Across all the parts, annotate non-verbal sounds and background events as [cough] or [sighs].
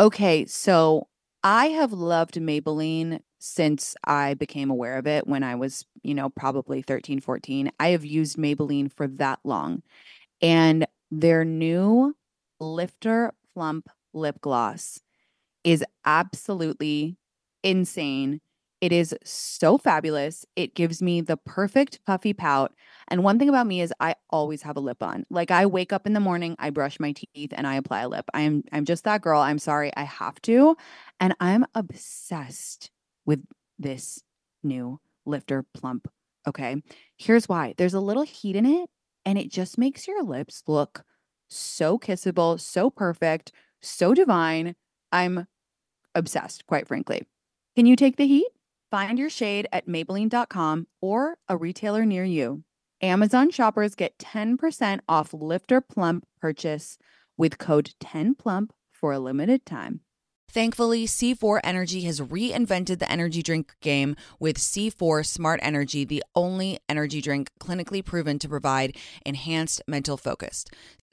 Okay, so I have loved Maybelline since I became aware of it when I was, you know, probably 13, 14. I have used Maybelline for that long. And their new Lifter Plump lip gloss is absolutely insane. It is so fabulous. It gives me the perfect puffy pout. And one thing about me is I always have a lip on. Like I wake up in the morning, I brush my teeth and I apply a lip. I am I'm just that girl. I'm sorry, I have to. And I'm obsessed with this new lifter plump. Okay. Here's why. There's a little heat in it and it just makes your lips look so kissable, so perfect, so divine. I'm obsessed, quite frankly. Can you take the heat? Find your shade at Maybelline.com or a retailer near you. Amazon shoppers get 10% off Lifter Plump purchase with code 10PLUMP for a limited time. Thankfully, C4 Energy has reinvented the energy drink game with C4 Smart Energy, the only energy drink clinically proven to provide enhanced mental focus.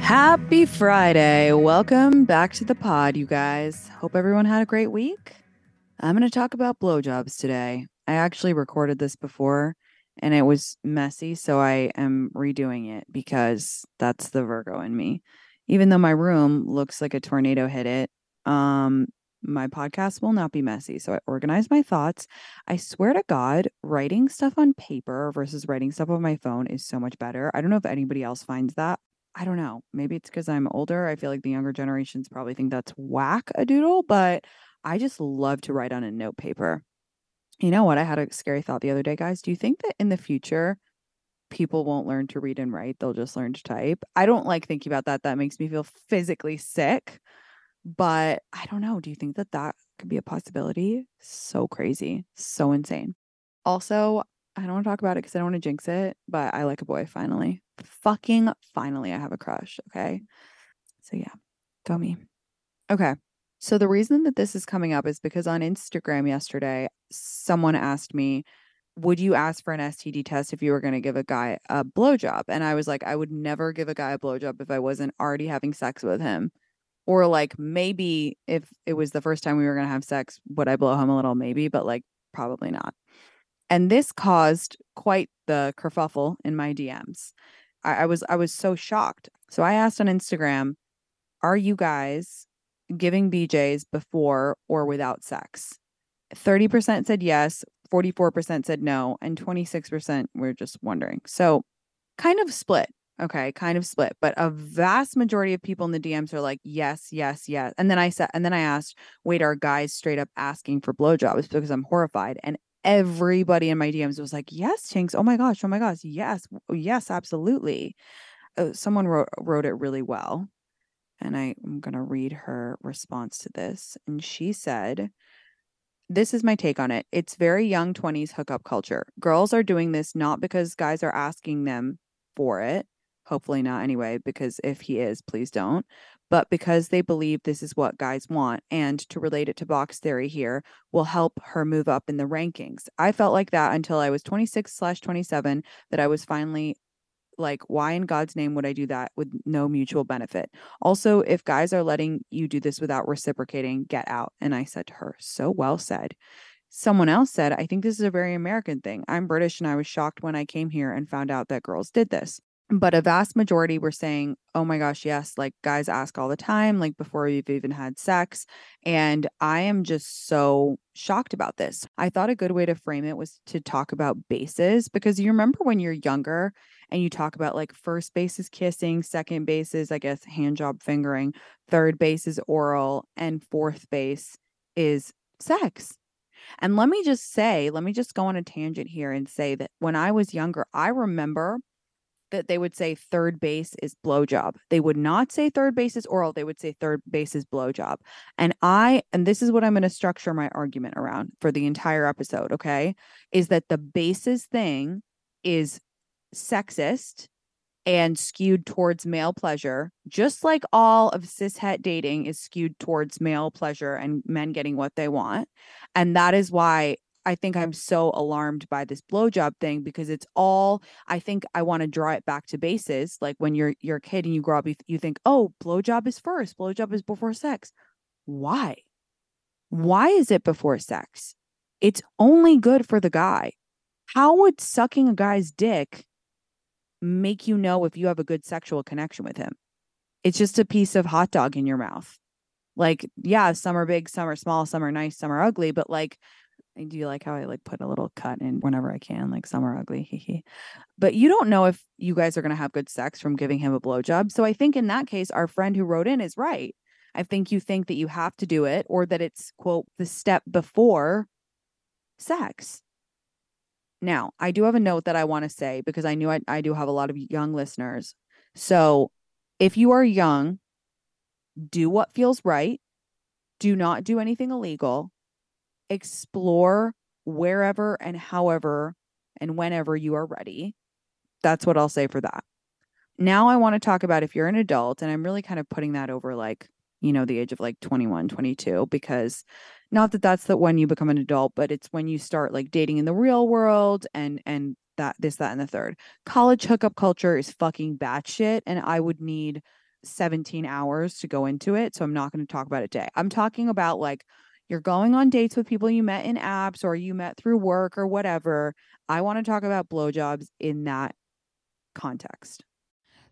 Happy Friday. Welcome back to the pod, you guys. Hope everyone had a great week. I'm going to talk about blowjobs today. I actually recorded this before and it was messy, so I am redoing it because that's the Virgo in me. Even though my room looks like a tornado hit it, um my podcast will not be messy. So I organize my thoughts. I swear to God, writing stuff on paper versus writing stuff on my phone is so much better. I don't know if anybody else finds that. I don't know. Maybe it's because I'm older. I feel like the younger generations probably think that's whack a doodle, but I just love to write on a note paper. You know what? I had a scary thought the other day, guys. Do you think that in the future, people won't learn to read and write? They'll just learn to type. I don't like thinking about that. That makes me feel physically sick. But I don't know. Do you think that that could be a possibility? So crazy. So insane. Also, I don't want to talk about it because I don't want to jinx it, but I like a boy finally. Fucking finally, I have a crush. Okay. So, yeah, go me. Okay. So, the reason that this is coming up is because on Instagram yesterday, someone asked me, Would you ask for an STD test if you were going to give a guy a blowjob? And I was like, I would never give a guy a blowjob if I wasn't already having sex with him. Or, like, maybe if it was the first time we were going to have sex, would I blow him a little? Maybe, but like, probably not. And this caused quite the kerfuffle in my DMs. I, I was I was so shocked. So I asked on Instagram, are you guys giving BJs before or without sex? 30% said yes, 44% said no, and 26% were just wondering. So kind of split. Okay, kind of split, but a vast majority of people in the DMs are like, yes, yes, yes. And then I said, and then I asked, wait, are guys straight up asking for blowjobs because I'm horrified? And everybody in my DMs was like, "Yes, Tinx. Oh my gosh. Oh my gosh. Yes. Yes, absolutely." Uh, someone wrote wrote it really well. And I, I'm going to read her response to this. And she said, This is my take on it. It's very young 20s hookup culture. Girls are doing this not because guys are asking them for it. Hopefully not anyway, because if he is, please don't. But because they believe this is what guys want and to relate it to box theory here will help her move up in the rankings. I felt like that until I was 26 slash 27 that I was finally like why in god's name would i do that with no mutual benefit? Also if guys are letting you do this without reciprocating get out. And i said to her so well said. Someone else said i think this is a very american thing. I'm british and i was shocked when i came here and found out that girls did this but a vast majority were saying oh my gosh yes like guys ask all the time like before we've even had sex and i am just so shocked about this i thought a good way to frame it was to talk about bases because you remember when you're younger and you talk about like first base is kissing, second base is, I guess, hand job fingering, third base is oral, and fourth base is sex. And let me just say, let me just go on a tangent here and say that when I was younger, I remember that they would say third base is blowjob. They would not say third base is oral. They would say third base is blowjob. And I, and this is what I'm going to structure my argument around for the entire episode, okay? Is that the bases thing is sexist and skewed towards male pleasure, just like all of cishet dating is skewed towards male pleasure and men getting what they want. And that is why I think I'm so alarmed by this blowjob thing because it's all I think I want to draw it back to bases. Like when you're you're a kid and you grow up, you, you think, oh, blowjob is first, blowjob is before sex. Why? Why is it before sex? It's only good for the guy. How would sucking a guy's dick make you know if you have a good sexual connection with him. It's just a piece of hot dog in your mouth. Like, yeah, some are big, some are small, some are nice, some are ugly, but like, do you like how I like put a little cut in whenever I can? Like some are ugly, but you don't know if you guys are gonna have good sex from giving him a blowjob. So I think in that case, our friend who wrote in is right. I think you think that you have to do it or that it's quote the step before sex. Now, I do have a note that I want to say because I knew I, I do have a lot of young listeners. So, if you are young, do what feels right. Do not do anything illegal. Explore wherever and however and whenever you are ready. That's what I'll say for that. Now, I want to talk about if you're an adult, and I'm really kind of putting that over like, you know, the age of like 21, 22, because not that that's the when you become an adult but it's when you start like dating in the real world and and that this that and the third college hookup culture is fucking batshit and i would need 17 hours to go into it so i'm not going to talk about it today i'm talking about like you're going on dates with people you met in apps or you met through work or whatever i want to talk about blowjobs in that context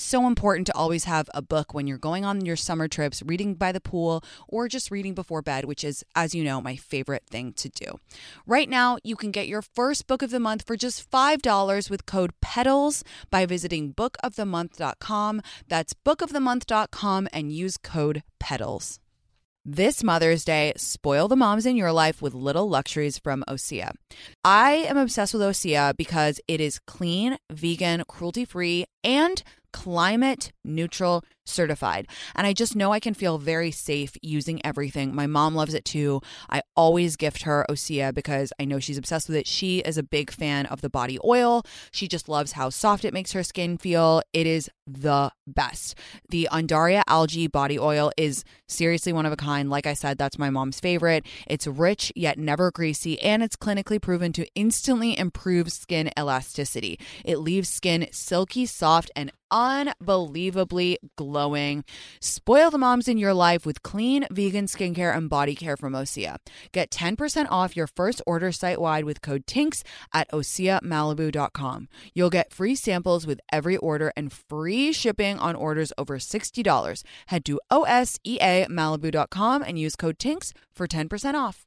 so important to always have a book when you're going on your summer trips, reading by the pool, or just reading before bed, which is, as you know, my favorite thing to do. Right now, you can get your first book of the month for just $5 with code PEDALS by visiting bookofthemonth.com. That's bookofthemonth.com and use code PEDALS. This Mother's Day, spoil the moms in your life with little luxuries from Osea. I am obsessed with Osea because it is clean, vegan, cruelty free, and climate neutral certified. And I just know I can feel very safe using everything. My mom loves it too. I always gift her Osea because I know she's obsessed with it. She is a big fan of the body oil. She just loves how soft it makes her skin feel. It is the best. The Undaria algae body oil is seriously one of a kind. Like I said, that's my mom's favorite. It's rich yet never greasy, and it's clinically proven to instantly improve skin elasticity. It leaves skin silky, soft, and unbelievably glowing. Spoil the moms in your life with clean vegan skincare and body care from Osea. Get 10% off your first order site wide with code TINX at OseaMalibu.com. You'll get free samples with every order and free shipping on orders over $60. Head to OSEAMalibu.com and use code TINX for 10% off.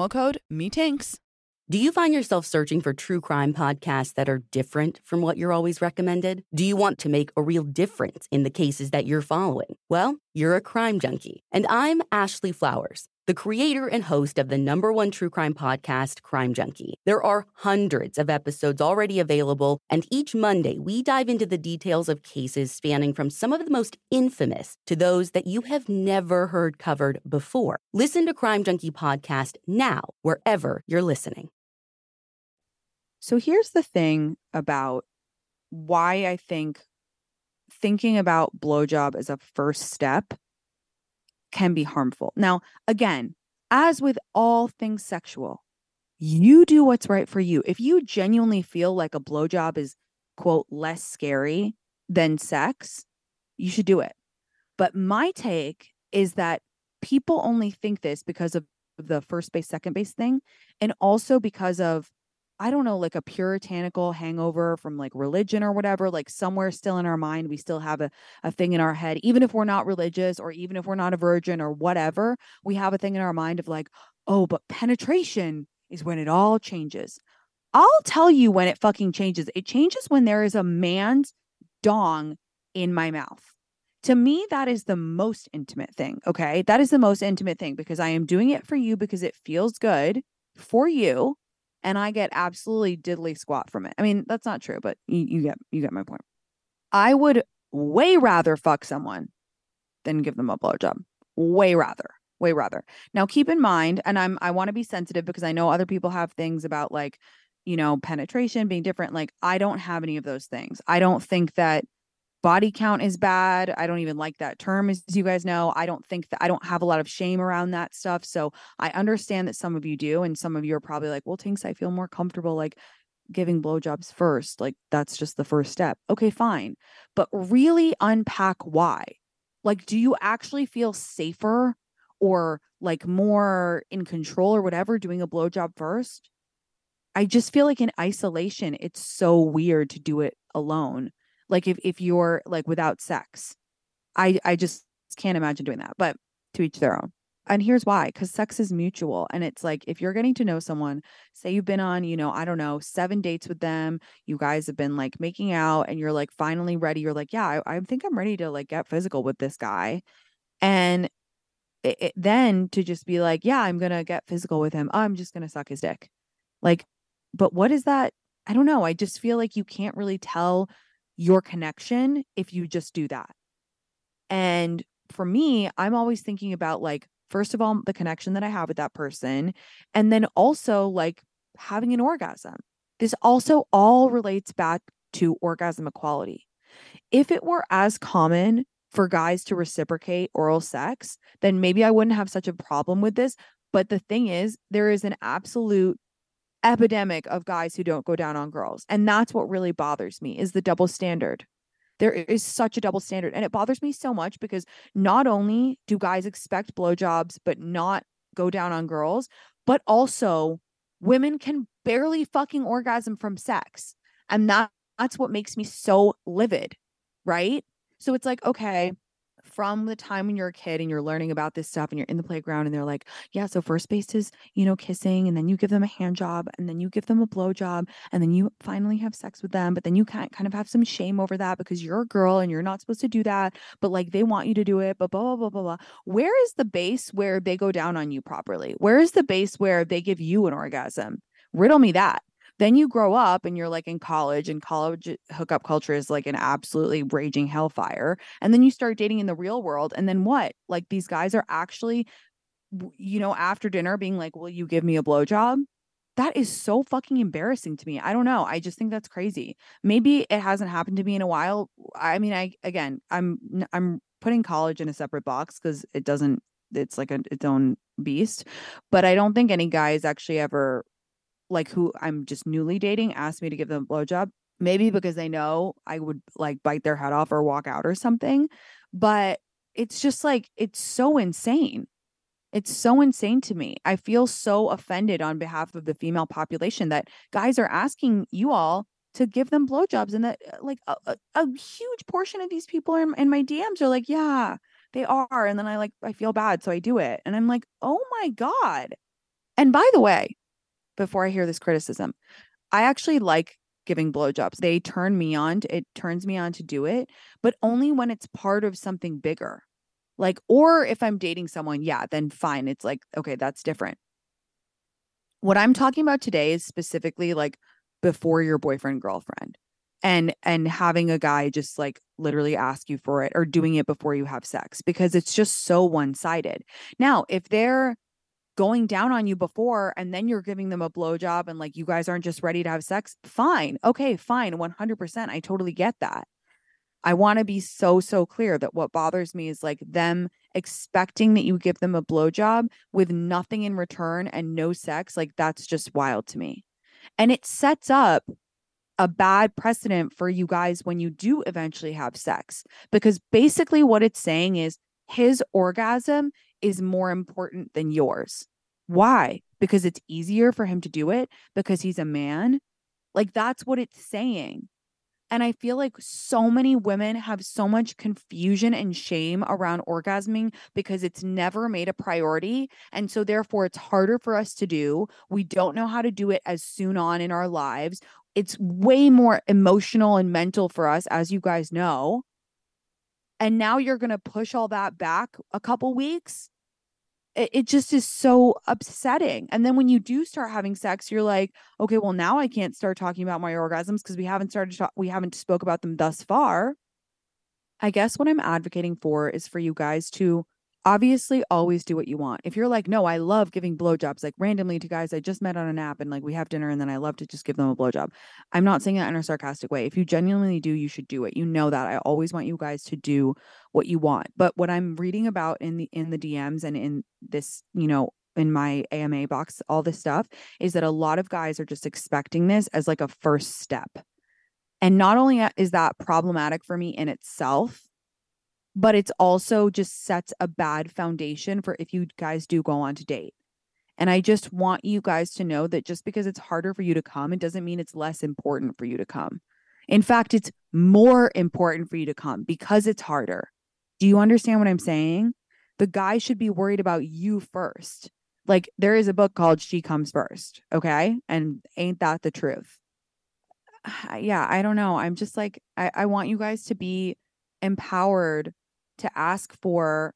promo code MEETINKS. Do you find yourself searching for true crime podcasts that are different from what you're always recommended? Do you want to make a real difference in the cases that you're following? Well, you're a crime junkie. And I'm Ashley Flowers the creator and host of the number one true crime podcast, Crime Junkie. There are hundreds of episodes already available, and each Monday we dive into the details of cases spanning from some of the most infamous to those that you have never heard covered before. Listen to Crime Junkie Podcast now, wherever you're listening. So here's the thing about why I think thinking about blowjob as a first step can be harmful. Now, again, as with all things sexual, you do what's right for you. If you genuinely feel like a blowjob is, quote, less scary than sex, you should do it. But my take is that people only think this because of the first base, second base thing, and also because of I don't know, like a puritanical hangover from like religion or whatever, like somewhere still in our mind, we still have a, a thing in our head, even if we're not religious or even if we're not a virgin or whatever, we have a thing in our mind of like, oh, but penetration is when it all changes. I'll tell you when it fucking changes. It changes when there is a man's dong in my mouth. To me, that is the most intimate thing. Okay. That is the most intimate thing because I am doing it for you because it feels good for you and I get absolutely diddly squat from it. I mean, that's not true, but you, you get you get my point. I would way rather fuck someone than give them a blowjob. Way rather. Way rather. Now keep in mind, and I'm I want to be sensitive because I know other people have things about like, you know, penetration being different. Like I don't have any of those things. I don't think that body count is bad. I don't even like that term, as you guys know. I don't think that I don't have a lot of shame around that stuff. So I understand that some of you do, and some of you are probably like, well, Tinx, I feel more comfortable like giving blowjobs first. Like that's just the first step. Okay, fine. But really unpack why. Like, do you actually feel safer or like more in control or whatever doing a blowjob first? I just feel like in isolation, it's so weird to do it alone like if if you're like without sex i i just can't imagine doing that but to each their own. And here's why because sex is mutual and it's like if you're getting to know someone say you've been on you know i don't know seven dates with them you guys have been like making out and you're like finally ready you're like yeah i, I think i'm ready to like get physical with this guy. And it, it, then to just be like yeah i'm gonna get physical with him. Oh, i'm just gonna suck his dick. Like but what is that? I don't know i just feel like you can't really tell your connection if you just do that. And for me, I'm always thinking about like, first of all, the connection that I have with that person, and then also like having an orgasm. This also all relates back to orgasm equality. If it were as common for guys to reciprocate oral sex, then maybe I wouldn't have such a problem with this. But the thing is, there is an absolute epidemic of guys who don't go down on girls. And that's what really bothers me is the double standard. There is such a double standard. And it bothers me so much because not only do guys expect blowjobs, but not go down on girls, but also women can barely fucking orgasm from sex. And that, that's what makes me so livid. Right. So it's like, okay, from the time when you're a kid and you're learning about this stuff and you're in the playground and they're like, yeah, so first base is, you know, kissing and then you give them a hand job and then you give them a blow job and then you finally have sex with them. But then you can't kind of have some shame over that because you're a girl and you're not supposed to do that. But like they want you to do it, but blah, blah, blah, blah, blah. Where is the base where they go down on you properly? Where is the base where they give you an orgasm? Riddle me that. Then you grow up and you're like in college, and college uh, hookup culture is like an absolutely raging hellfire. And then you start dating in the real world. And then what? Like these guys are actually, you know, after dinner being like, Will you give me a blowjob? That is so fucking embarrassing to me. I don't know. I just think that's crazy. Maybe it hasn't happened to me in a while. I mean, I again, I'm I'm putting college in a separate box because it doesn't it's like a, its own beast. But I don't think any guys actually ever like who I'm just newly dating asked me to give them a blowjob, maybe because they know I would like bite their head off or walk out or something. But it's just like, it's so insane. It's so insane to me. I feel so offended on behalf of the female population that guys are asking you all to give them blowjobs, and that uh, like a, a, a huge portion of these people in, in my DMs are like, yeah, they are. And then I like, I feel bad. So I do it. And I'm like, oh my God. And by the way, before I hear this criticism. I actually like giving blowjobs. They turn me on, to, it turns me on to do it, but only when it's part of something bigger. Like, or if I'm dating someone, yeah, then fine. It's like, okay, that's different. What I'm talking about today is specifically like before your boyfriend, girlfriend and and having a guy just like literally ask you for it or doing it before you have sex because it's just so one-sided. Now, if they're going down on you before and then you're giving them a blowjob and like you guys aren't just ready to have sex, fine. Okay, fine. 100%. I totally get that. I want to be so, so clear that what bothers me is like them expecting that you give them a blowjob with nothing in return and no sex. Like that's just wild to me. And it sets up a bad precedent for you guys when you do eventually have sex. Because basically, what it's saying is his orgasm is more important than yours. Why? Because it's easier for him to do it because he's a man. Like that's what it's saying. And I feel like so many women have so much confusion and shame around orgasming because it's never made a priority. And so, therefore, it's harder for us to do. We don't know how to do it as soon on in our lives. It's way more emotional and mental for us, as you guys know. And now you're going to push all that back a couple weeks it, it just is so upsetting. And then when you do start having sex, you're like, okay, well now I can't start talking about my orgasms because we haven't started to- we haven't spoke about them thus far. I guess what I'm advocating for is for you guys to obviously always do what you want. If you're like, no, I love giving blowjobs like randomly to guys I just met on an app and like we have dinner and then I love to just give them a blowjob. I'm not saying that in a sarcastic way. If you genuinely do, you should do it. You know that. I always want you guys to do what you want. But what I'm reading about in the in the DMs and in this, you know, in my AMA box, all this stuff is that a lot of guys are just expecting this as like a first step. And not only is that problematic for me in itself, but it's also just sets a bad foundation for if you guys do go on to date. And I just want you guys to know that just because it's harder for you to come, it doesn't mean it's less important for you to come. In fact, it's more important for you to come because it's harder. Do you understand what I'm saying? The guy should be worried about you first. Like there is a book called She Comes First. Okay. And ain't that the truth? [sighs] Yeah, I don't know. I'm just like, I, I want you guys to be empowered to ask for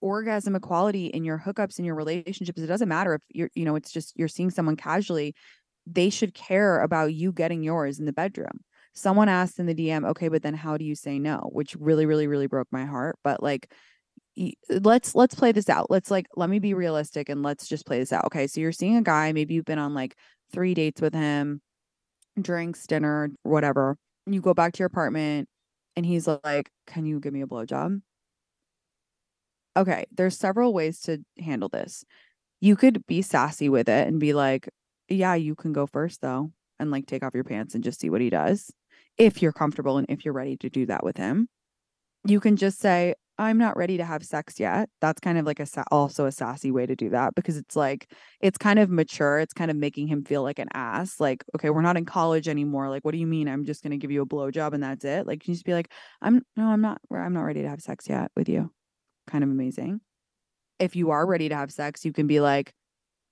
orgasm equality in your hookups in your relationships it doesn't matter if you're you know it's just you're seeing someone casually they should care about you getting yours in the bedroom. Someone asked in the dm okay but then how do you say no? which really really really broke my heart but like let's let's play this out. Let's like let me be realistic and let's just play this out. Okay so you're seeing a guy maybe you've been on like three dates with him drinks dinner whatever. You go back to your apartment and he's like can you give me a blowjob okay, there's several ways to handle this. You could be sassy with it and be like, yeah, you can go first though, and like take off your pants and just see what he does. If you're comfortable and if you're ready to do that with him, you can just say, I'm not ready to have sex yet. That's kind of like a also a sassy way to do that because it's like it's kind of mature. It's kind of making him feel like an ass. Like, okay, we're not in college anymore. Like, what do you mean? I'm just gonna give you a blowjob and that's it. Like, you just be like, I'm no, I'm not. I'm not ready to have sex yet with you. Kind of amazing. If you are ready to have sex, you can be like,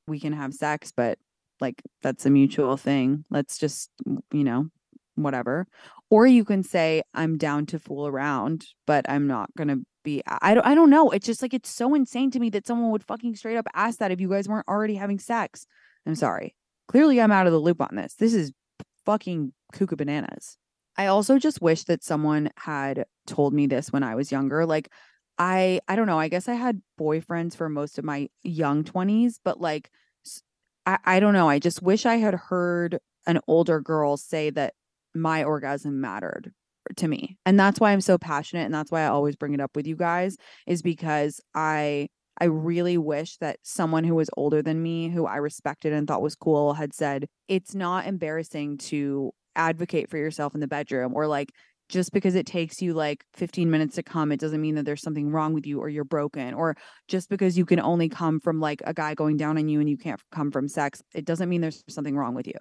we can have sex, but like that's a mutual thing. Let's just, you know, whatever. Or you can say, I'm down to fool around, but I'm not gonna be I don't I don't know. It's just like it's so insane to me that someone would fucking straight up ask that if you guys weren't already having sex. I'm sorry. Clearly I'm out of the loop on this. This is fucking cuckoo bananas. I also just wish that someone had told me this when I was younger. Like I I don't know. I guess I had boyfriends for most of my young 20s, but like I, I don't know. I just wish I had heard an older girl say that my orgasm mattered to me. And that's why I'm so passionate and that's why I always bring it up with you guys is because I I really wish that someone who was older than me, who I respected and thought was cool, had said, it's not embarrassing to advocate for yourself in the bedroom or like just because it takes you like 15 minutes to come, it doesn't mean that there's something wrong with you or you're broken. Or just because you can only come from like a guy going down on you and you can't come from sex, it doesn't mean there's something wrong with you.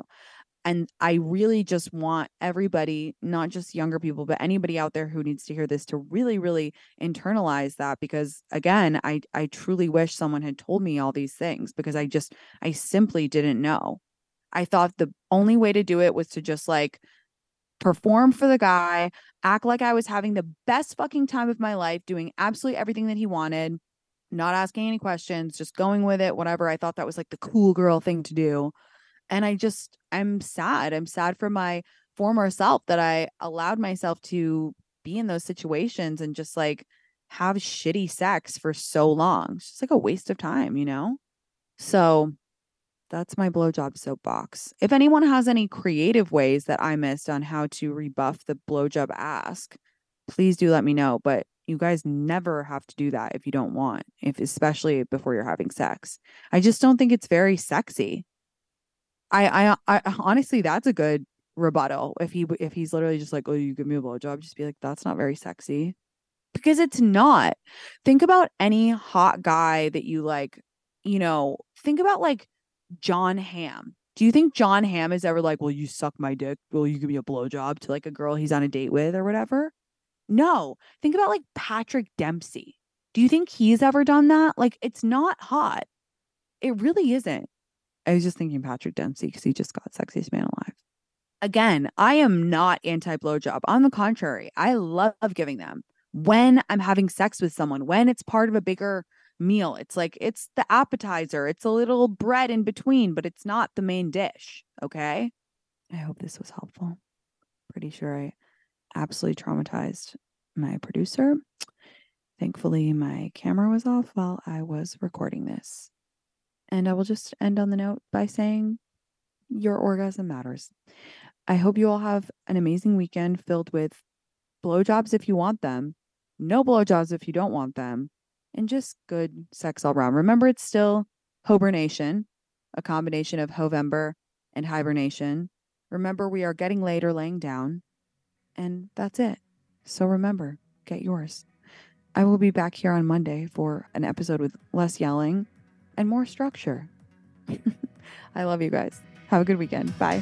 And I really just want everybody, not just younger people, but anybody out there who needs to hear this to really, really internalize that because again, I I truly wish someone had told me all these things because I just I simply didn't know. I thought the only way to do it was to just like perform for the guy, act like I was having the best fucking time of my life, doing absolutely everything that he wanted, not asking any questions, just going with it, whatever. I thought that was like the cool girl thing to do. And I just, I'm sad. I'm sad for my former self that I allowed myself to be in those situations and just like have shitty sex for so long. It's just like a waste of time, you know? So that's my blowjob soapbox. If anyone has any creative ways that I missed on how to rebuff the blowjob ask, please do let me know. But you guys never have to do that if you don't want, if especially before you're having sex. I just don't think it's very sexy. I, I, I honestly, that's a good rebuttal. If he, if he's literally just like, "Oh, you give me a blowjob," just be like, "That's not very sexy," because it's not. Think about any hot guy that you like. You know, think about like Jon Hamm. Do you think Jon Hamm is ever like, "Will you suck my dick? Will you give me a blowjob?" to like a girl he's on a date with or whatever? No. Think about like Patrick Dempsey. Do you think he's ever done that? Like, it's not hot. It really isn't. I was just thinking Patrick Dempsey because he just got sexiest man alive. Again, I am not anti blowjob. On the contrary, I love giving them when I'm having sex with someone, when it's part of a bigger meal. It's like it's the appetizer, it's a little bread in between, but it's not the main dish. Okay. I hope this was helpful. Pretty sure I absolutely traumatized my producer. Thankfully, my camera was off while I was recording this. And I will just end on the note by saying your orgasm matters. I hope you all have an amazing weekend filled with blowjobs if you want them, no blowjobs if you don't want them, and just good sex all around. Remember, it's still hobernation, a combination of Hovember and hibernation. Remember, we are getting laid or laying down, and that's it. So remember, get yours. I will be back here on Monday for an episode with less yelling and more structure. [laughs] I love you guys. Have a good weekend. Bye.